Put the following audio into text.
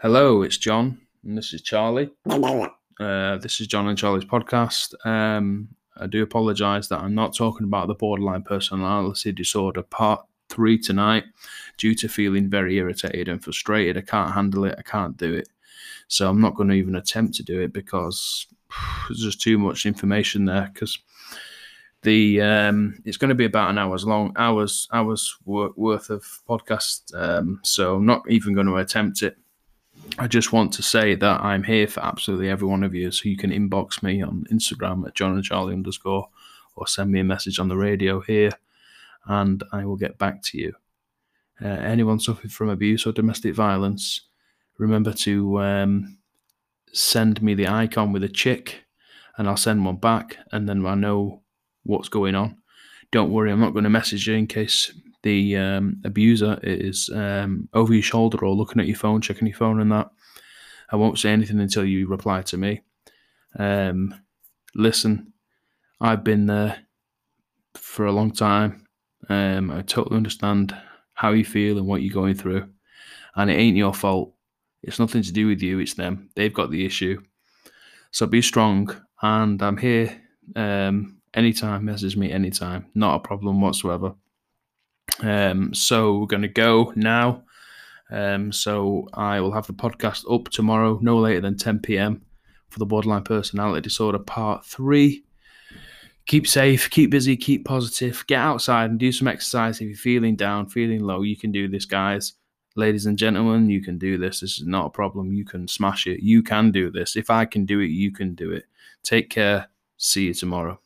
Hello, it's John, and this is Charlie. Uh, this is John and Charlie's podcast. Um, I do apologise that I'm not talking about the borderline personality disorder part three tonight due to feeling very irritated and frustrated. I can't handle it, I can't do it. So I'm not going to even attempt to do it because there's just too much information there. Because the um, it's going to be about an hour's long, hours hours worth of podcast. Um, so I'm not even going to attempt it. I just want to say that I'm here for absolutely every one of you. So you can inbox me on Instagram at John and Charlie underscore or send me a message on the radio here and I will get back to you. Uh, anyone suffering from abuse or domestic violence, remember to um, send me the icon with a chick and I'll send one back and then I know what's going on. Don't worry, I'm not going to message you in case the um, abuser is um, over your shoulder or looking at your phone, checking your phone and that. I won't say anything until you reply to me. Um, listen, I've been there for a long time. Um, I totally understand how you feel and what you're going through. And it ain't your fault. It's nothing to do with you, it's them. They've got the issue. So be strong. And I'm here um, anytime. Message me anytime. Not a problem whatsoever. Um, so we're going to go now. Um, so I will have the podcast up tomorrow, no later than 10 p.m. for the borderline personality disorder part three. Keep safe, keep busy, keep positive. Get outside and do some exercise. If you're feeling down, feeling low, you can do this, guys. Ladies and gentlemen, you can do this. This is not a problem. You can smash it. You can do this. If I can do it, you can do it. Take care. See you tomorrow.